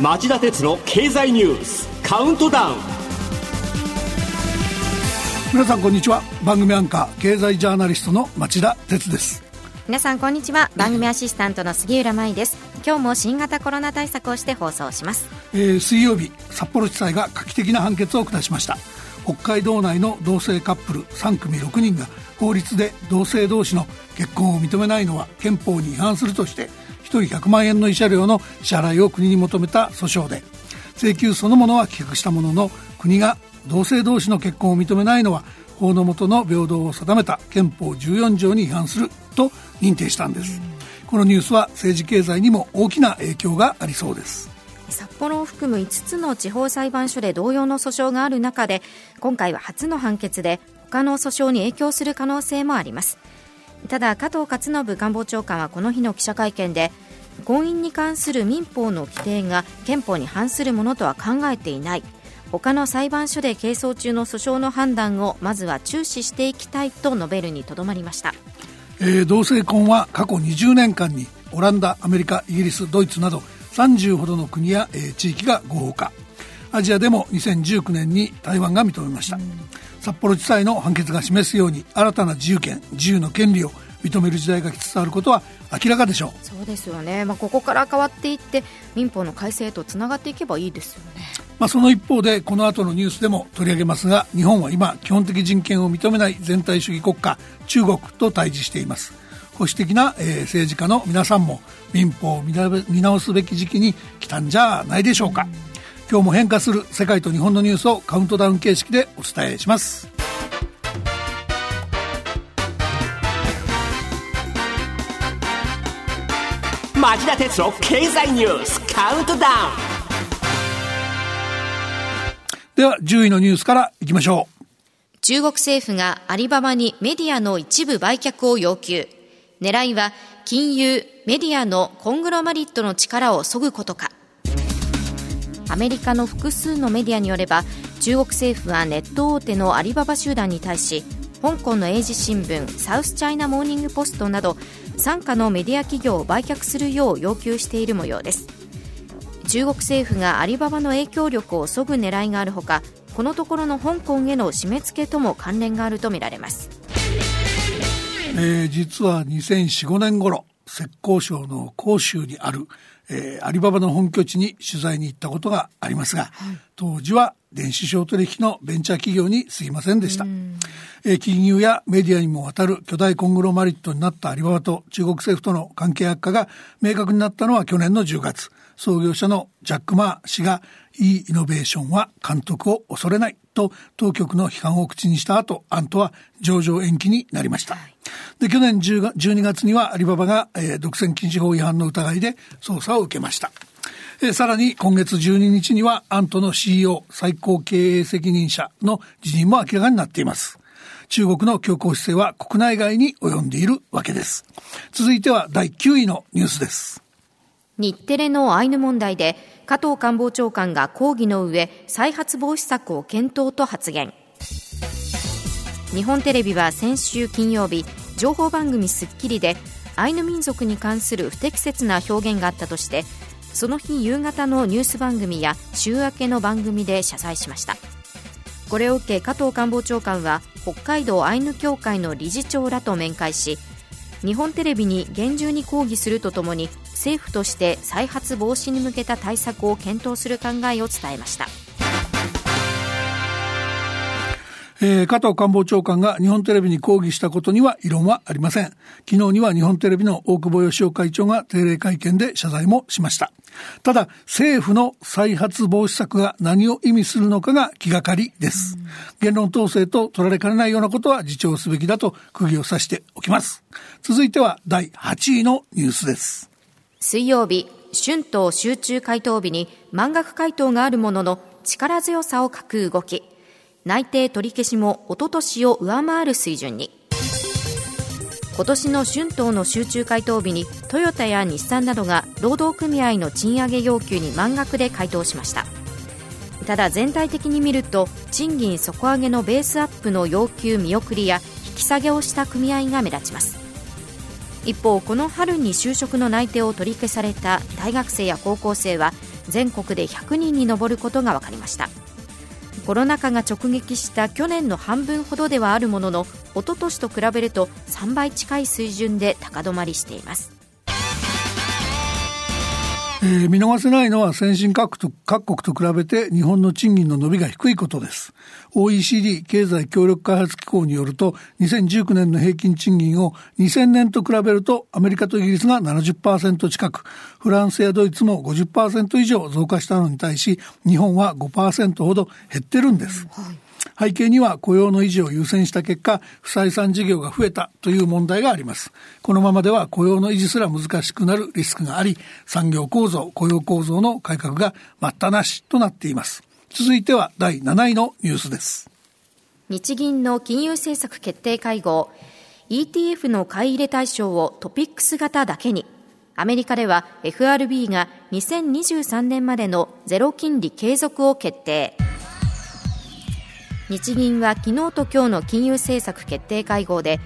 町田鉄の経済ニュースカウントダウン。皆さんこんにちは。番組アンカー経済ジャーナリストの町田鉄です。皆さんこんにちは。番組アシスタントの杉浦舞です。今日も新型コロナ対策をして放送します、えー、水曜日札幌地裁が画期的な判決を下しました北海道内の同性カップル3組6人が法律で同性同士の結婚を認めないのは憲法に違反するとして1人100万円の慰謝料の支払いを国に求めた訴訟で請求そのものは棄却したものの国が同性同士の結婚を認めないのは法の下の平等を定めた憲法14条に違反すると認定したんです。このニュースは政治経済にも大きな影響がありそうです。札幌を含む5つの地方裁判所で同様の訴訟がある中で今回は初の判決で他の訴訟に影響する可能性もあります。ただ加藤勝信官房長官はこの日の記者会見で婚姻に関する民法の規定が憲法に反するものとは考えていない。他の裁判所で係争中の訴訟の判断をまずは注視していきたいと述べるにとどまりました、えー、同性婚は過去20年間にオランダアメリカイギリスドイツなど30ほどの国や、えー、地域が合法化。アジアでも2019年に台湾が認めました、札幌地裁の判決が示すように新たな自由権自由の権利を認める時代が来つつあることは明らかでしょう。そうですよね、まあ、ここから変わっていって民法の改正とつながっていけばいいですよね、まあ、その一方でこの後のニュースでも取り上げますが日本は今基本的人権を認めない全体主義国家中国と対峙しています保守的な、えー、政治家の皆さんも民法を見直すべき時期に来たんじゃないでしょうか、うん今日も変化する世界と日本のニュースをカウントダウン形式でお伝えします。町田鉄の経済ニュースカウントダウン。では10位のニュースからいきましょう。中国政府がアリババにメディアの一部売却を要求狙いは金融メディアのコングロマリットの力を削ぐことか。アメリカの複数のメディアによれば中国政府はネット大手のアリババ集団に対し香港の英字新聞サウスチャイナモーニングポストなど傘下のメディア企業を売却するよう要求している模様です。中国政府がアリババの影響力を削ぐ狙いがあるほかこのところの香港への締め付けとも関連があるとみられます、えー、実は2004,5年頃浙江省の広州にあるえー、アリババの本拠地に取材に行ったことがありますが、はい、当時は電子商取引のベンチャー企業に過ぎませんでした。えー、金融やメディアにもわたる巨大コングロマリットになったアリババと中国政府との関係悪化が明確になったのは去年の10月。創業者のジャック・マー氏が e イノベーションは監督を恐れないと当局の批判を口にした後、案とは上場延期になりました。で、去年12月にはアリババが、えー、独占禁止法違反の疑いで捜査を受けました。えー、さらに今月12日にはアントの CEO 最高経営責任者の辞任も明らかになっています。中国の強硬姿勢は国内外に及んでいるわけです。続いては第9位のニュースです。日テレのアイヌ問題で加藤官房長官が抗議の上再発防止策を検討と発言日本テレビは先週金曜日情報番組『スッキリ』でアイヌ民族に関する不適切な表現があったとしてその日夕方のニュース番組や週明けの番組で謝罪しましたこれを受け加藤官房長官は北海道アイヌ協会の理事長らと面会し日本テレビに厳重に抗議するとともに政府として再発防止に向けた対策を検討する考えを伝えました。えー、加藤官房長官が日本テレビに抗議したことには異論はありません。昨日には日本テレビの大久保義雄会長が定例会見で謝罪もしました。ただ、政府の再発防止策が何を意味するのかが気がかりです。言論統制と取られかねないようなことは自重すべきだと釘を刺しておきます。続いては第8位のニュースです。水曜日、春闘集中回答日に満額回答があるものの力強さを欠く動き。内定取り消しもおととしを上回る水準に。今年の春闘の集中回答日にトヨタや日産などが労働組合の賃上げ要求に満額で回答しました。ただ全体的に見ると賃金底上げのベースアップの要求見送りや引き下げをした組合が目立ちます。一方この春に就職の内定を取り消された大学生や高校生は全国で100人に上ることが分かりました。コロナ禍が直撃した去年の半分ほどではあるものの一昨年と比べると3倍近い水準で高止まりしています。えー、見逃せないのは先進各と各国と比べて日本の賃金の伸びが低いことです。OECD 経済協力開発機構によると2019年の平均賃金を2000年と比べるとアメリカとイギリスが70%近くフランスやドイツも50%以上増加したのに対し日本は5%ほど減ってるんです。はい背景には雇用の維持を優先した結果、不採算事業が増えたという問題があります。このままでは雇用の維持すら難しくなるリスクがあり、産業構造、雇用構造の改革が待ったなしとなっています。続いては第7位のニュースです。日銀の金融政策決定会合、ETF の買い入れ対象をトピックス型だけに、アメリカでは FRB が2023年までのゼロ金利継続を決定。日銀は昨日と今日の金融政策決定会合で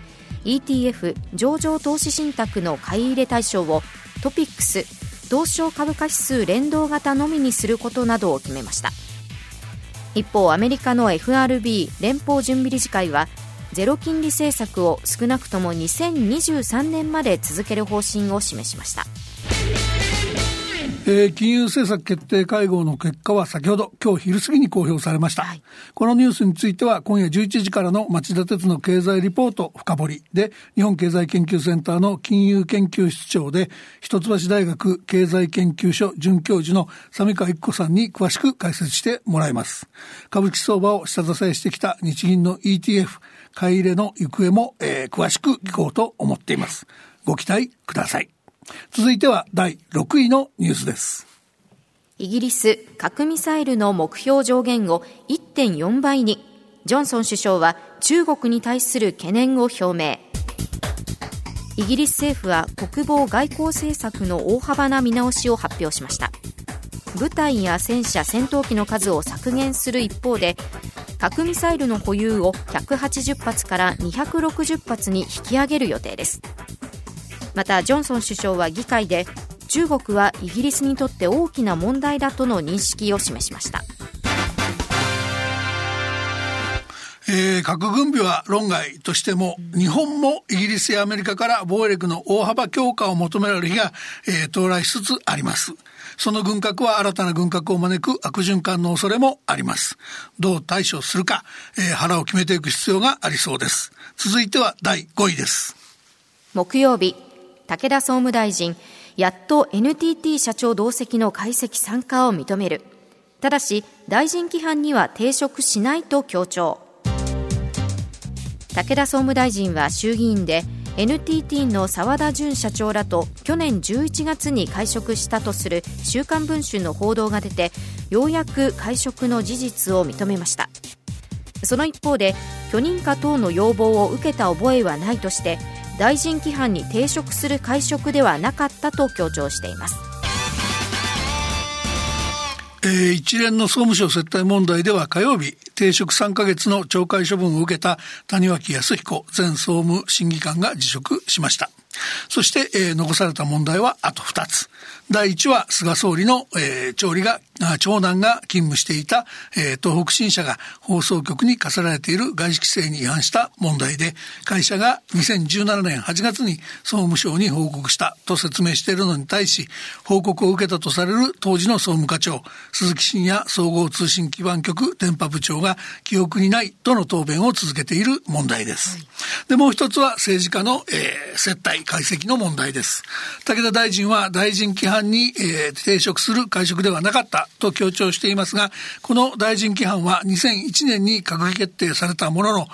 ETF 上場投資信託の買い入れ対象をトピックス東証株価指数連動型のみにすることなどを決めました。一方アメリカの FRB 連邦準備理事会はゼロ金利政策を少なくとも2023年まで続ける方針を示しました。えー、金融政策決定会合の結果は先ほど今日昼過ぎに公表されました、はい、このニュースについては今夜11時からの町田鉄の経済リポート深掘りで日本経済研究センターの金融研究室長で一橋大学経済研究所准教授の三川一子さんに詳しく解説してもらいます。株式相場を下支えしてきた日銀の ETF 買い入れの行方も、えー、詳しく聞こうと思っています。ご期待ください続いては第6位のニュースです。イギリス核ミサイルの目標上限を1.4倍に、ジョンソン首相は中国に対する懸念を表明。イギリス政府は国防外交政策の大幅な見直しを発表しました。部隊や戦車、戦闘機の数を削減する一方で、核ミサイルの保有を180発から260発に引き上げる予定です。またジョンソン首相は議会で中国はイギリスにとって大きな問題だとの認識を示しましたえー、核軍備は論外としても、日本もイギリスやアメリカから防衛力の大幅強化を求められる日が、えー、到来しつつあります。その軍拡は新たな軍拡を招く悪循環の恐れもあります。どう対処するか、えー、腹を決めていく必要がありそうです。続いては第5位です。木曜日、武田総務大臣、やっと NTT 社長同席の解析参加を認める。ただし、大臣規範には抵触しないと強調。武田総務大臣は衆議院で NTT の澤田純社長らと去年11月に会食したとする「週刊文春」の報道が出てようやく会食の事実を認めましたその一方で許認可等の要望を受けた覚えはないとして大臣規範に抵触する会食ではなかったと強調しています。えー、一連の総務省接待問題では火曜日、停職3ヶ月の懲戒処分を受けた谷脇康彦前総務審議官が辞職しました。そして、えー、残された問題はあと2つ。第1は菅総理の、えー、長理が長男が勤務していた、えー、東北新社が放送局に課せられている外資規制に違反した問題で会社が2017年8月に総務省に報告したと説明しているのに対し報告を受けたとされる当時の総務課長鈴木真也総合通信基盤局電波部長が記憶にないとの答弁を続けている問題です。でもう一つは政治家の、えー、接待解析の問題です。武田大臣は大臣規範に、えー、抵触する会食ではなかったと強調していますが、この大臣規範は2001年に閣議決定されたものの、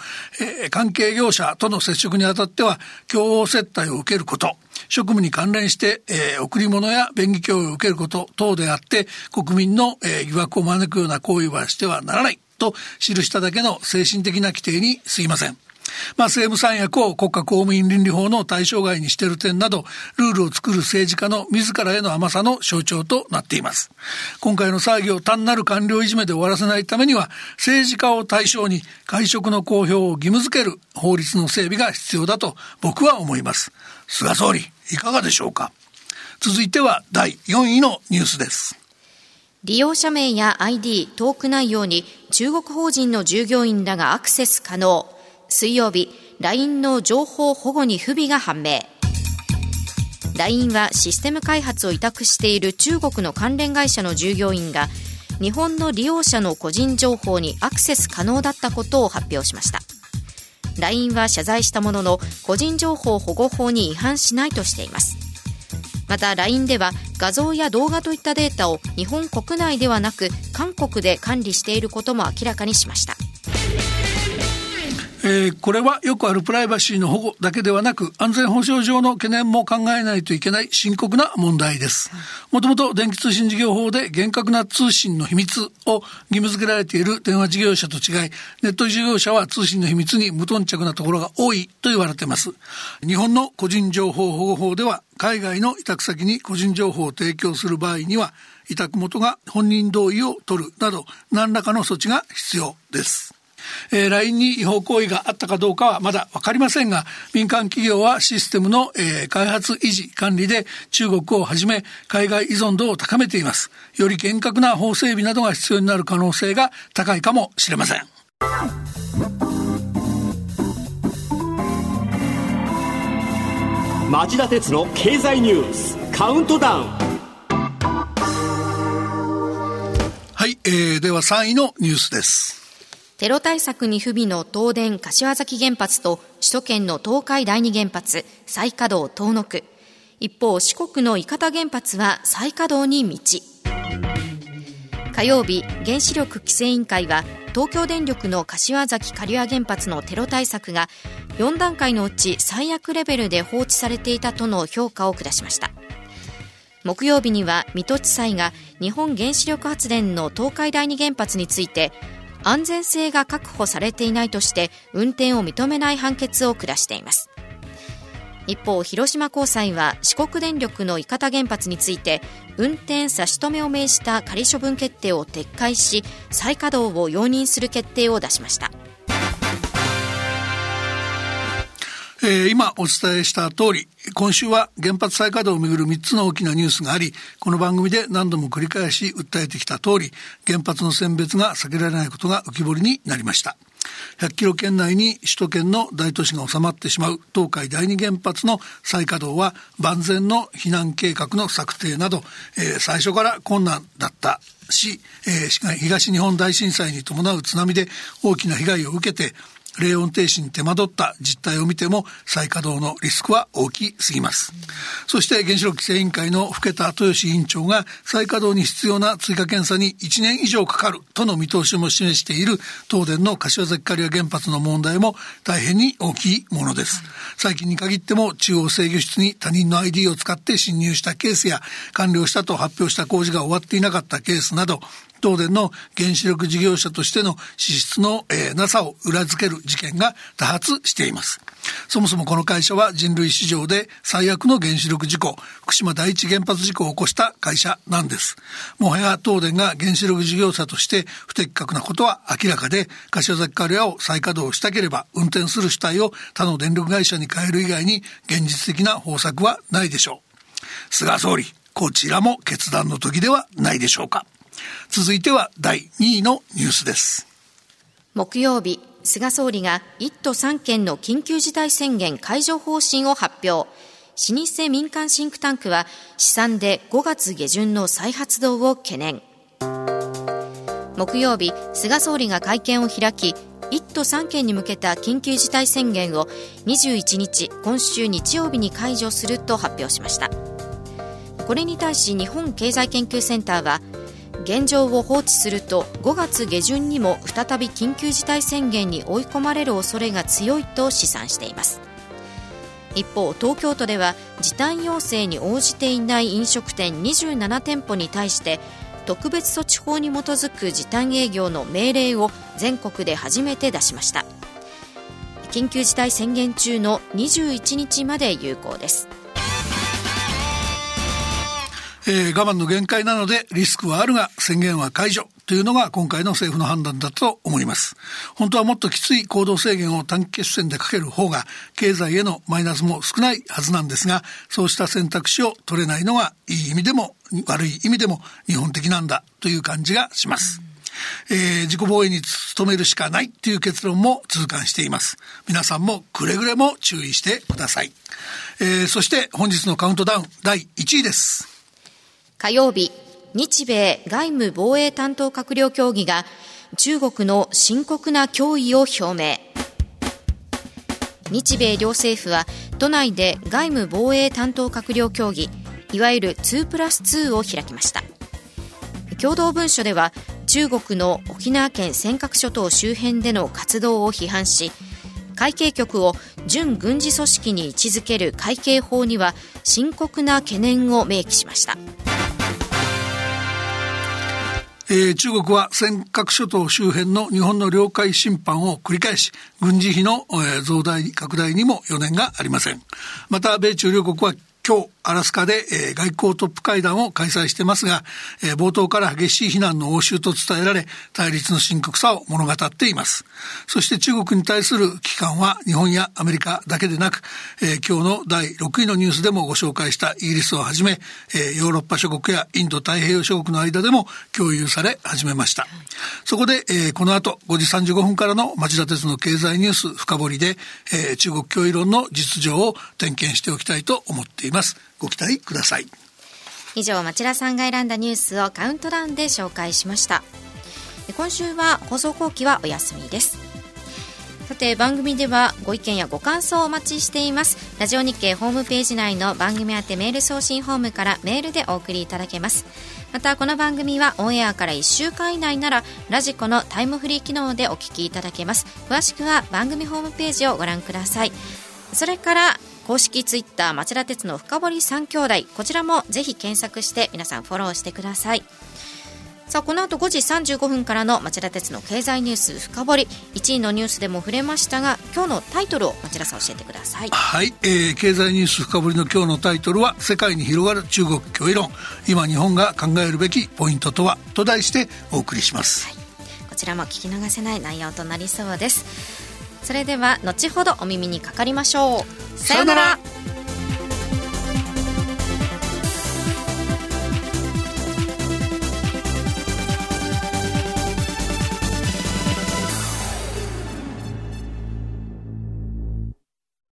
えー、関係業者との接触にあたっては、共謀接待を受けること、職務に関連して、えー、贈り物や便宜供与を受けること等であって、国民の、えー、疑惑を招くような行為はしてはならないと記しただけの精神的な規定に過ぎません。まあ、政務三役を国家公務員倫理法の対象外にしている点など、ルールを作る政治家の自らへの甘さの象徴となっています。今回の騒ぎを単なる官僚いじめで終わらせないためには、政治家を対象に会食の公表を義務付ける法律の整備が必要だと僕は思います。菅総理、いかがでしょうか続いては第4位のニュースです。利用者名や ID、トーク内容に中国法人の従業員らがアクセス可能。水曜日、LINE の情報保護に不備が判明。LINE はシステム開発を委託している中国の関連会社の従業員が日本の利用者の個人情報にアクセス可能だったことを発表しました。LINE は謝罪したものの個人情報保護法に違反しないとしています。また LINE では画像や動画といったデータを日本国内ではなく韓国で管理していることも明らかにしました。えー、これはよくあるプライバシーの保護だけではなく安全保障上の懸念も考えないといけない深刻な問題です。もともと電気通信事業法で厳格な通信の秘密を義務付けられている電話事業者と違い、ネット事業者は通信の秘密に無頓着なところが多いと言われています。日本の個人情報保護法では海外の委託先に個人情報を提供する場合には委託元が本人同意を取るなど何らかの措置が必要です。えー、LINE に違法行為があったかどうかはまだ分かりませんが、民間企業はシステムの、えー、開発維持管理で中国をはじめ海外依存度を高めています。より厳格な法整備などが必要になる可能性が高いかもしれません。町田鉄の経済ニュースカウントダウンはい、えー、では3位のニュースですテロ対策に不備の東電柏崎原発と首都圏の東海第二原発再稼働遠のく一方四国の伊方原発は再稼働に道火曜日原子力規制委員会は東京電力の柏崎刈羽原発のテロ対策が4段階のうち最悪レベルで放置されていたとの評価を下しました。木曜日には水戸地裁が日本原子力発電の東海第二原発について安全性が確保されていないとして運転を認めない判決を下しています。一方広島高裁は四国電力の伊方原発について運転差し止めを命じた仮処分決定を撤回し再稼働を容認する決定を出しました。えー、今お伝えした通り、今週は原発再稼働をめぐる3つの大きなニュースがあり、この番組で何度も繰り返し訴えてきた通り、原発の選別が避けられないことが浮き彫りになりました。100キロ圏内に首都圏の大都市が収まってしまう東海第二原発の再稼働は万全の避難計画の策定など、えー、最初から困難だったし、えー、東日本大震災に伴う津波で大きな被害を受けて冷温停止に手間取った実態を見ても再稼働のリスクは大きすぎます。そして原子力規制委員会の更田豊志委員長が再稼働に必要な追加検査に1年以上かかるとの見通しも示している東電の柏崎刈羽原発の問題も大変に大きいものです。最近に限っても中央制御室に他人の ID を使って侵入したケースや完了したと発表した工事が終わっていなかったケースなど東電の原子力事業者としての資質の、えー、なさを裏付ける事件が多発しています。そもそもこの会社は人類史上で最悪の原子力事故、福島第一原発事故を起こした会社なんです。もはや東電が原子力事業者として不適格なことは明らかで、柏崎刈羽を再稼働したければ運転する主体を他の電力会社に変える以外に現実的な方策はないでしょう。菅総理、こちらも決断の時ではないでしょうか。続いては第2位のニュースです。木曜日菅総理が1都3県の緊急事態宣言解除方針を発表。老舗民間シンクタンクは試算で5月下旬の再発動を懸念。木曜日菅総理が会見を開き1都3県に向けた緊急事態宣言を21日今週日曜日に解除すると発表しました。これに対し日本経済研究センターは現状を放置すると5月下旬にも再び緊急事態宣言に追い込まれる恐れが強いと試算しています。一方東京都では時短要請に応じていない飲食店27店舗に対して特別措置法に基づく時短営業の命令を全国で初めて出しました。緊急事態宣言中の21日まで有効です。えー、我慢の限界なのでリスクはあるが宣言は解除というのが今回の政府の判断だと思います。本当はもっときつい行動制限を短期決戦でかける方が経済へのマイナスも少ないはずなんですが、そうした選択肢を取れないのがいい意味でも悪い意味でも日本的なんだという感じがします。えー、自己防衛に努めるしかないという結論も痛感しています。皆さんもくれぐれも注意してください。えー、そして本日のカウントダウン第1位です。火曜日、日米外務防衛担当閣僚協議が中国の深刻な脅威を表明。日米両政府は都内で外務防衛担当閣僚協議、いわゆる2プラス2を開きました。共同文書では中国の沖縄県尖閣諸島周辺での活動を批判し海警局を準軍事組織に位置づける海警法には深刻な懸念を明記しました。えー、中国は尖閣諸島周辺の日本の領海侵犯を繰り返し、軍事費の、えー、増大、拡大にも余念がありません。また、米中両国は今日、アラスカで、えー、外交トップ会談を開催してますが、えー、冒頭から激しい非難の応酬と伝えられ、対立の深刻さを物語っています。そして中国に対する危機感は日本やアメリカだけでなく、えー、今日の第6位のニュースでもご紹介したイギリスをはじめ、えヨーロッパ諸国やインド太平洋諸国の間でも共有され始めました。そこで、えこの後5時35分からの町田鉄の経済ニュース深掘りで、え中国脅威論の実情を点検しておきたいと思っています。ご期待ください。以上町田さんが選んだニュースをカウントダウンで紹介しました。今週は放送後期はお休みです。さて番組ではご意見やご感想をお待ちしています。ラジオ日経ホームページ内の番組宛てメール送信フォームからメールでお送りいただけます。またこの番組はオンエアから1週間以内ならラジコのタイムフリー機能でお聞きいただけます。詳しくは番組ホームページをご覧ください。それから公式ツイッター町田鉄の深堀三兄弟。こちらもぜひ検索して皆さんフォローしてください。さあこの後5時35分からの町田鉄の経済ニュース深掘り1位のニュースでも触れましたが今日のタイトルを町田さん教えてください。はい、えー、経済ニュース深掘りの今日のタイトルは世界に広がる中国脅威論。今日本が考えるべきポイントとはと題してお送りします、はい、こちらも聞き逃せない内容となりそうですそれでは後ほどお耳にかかりましょう。さよなら。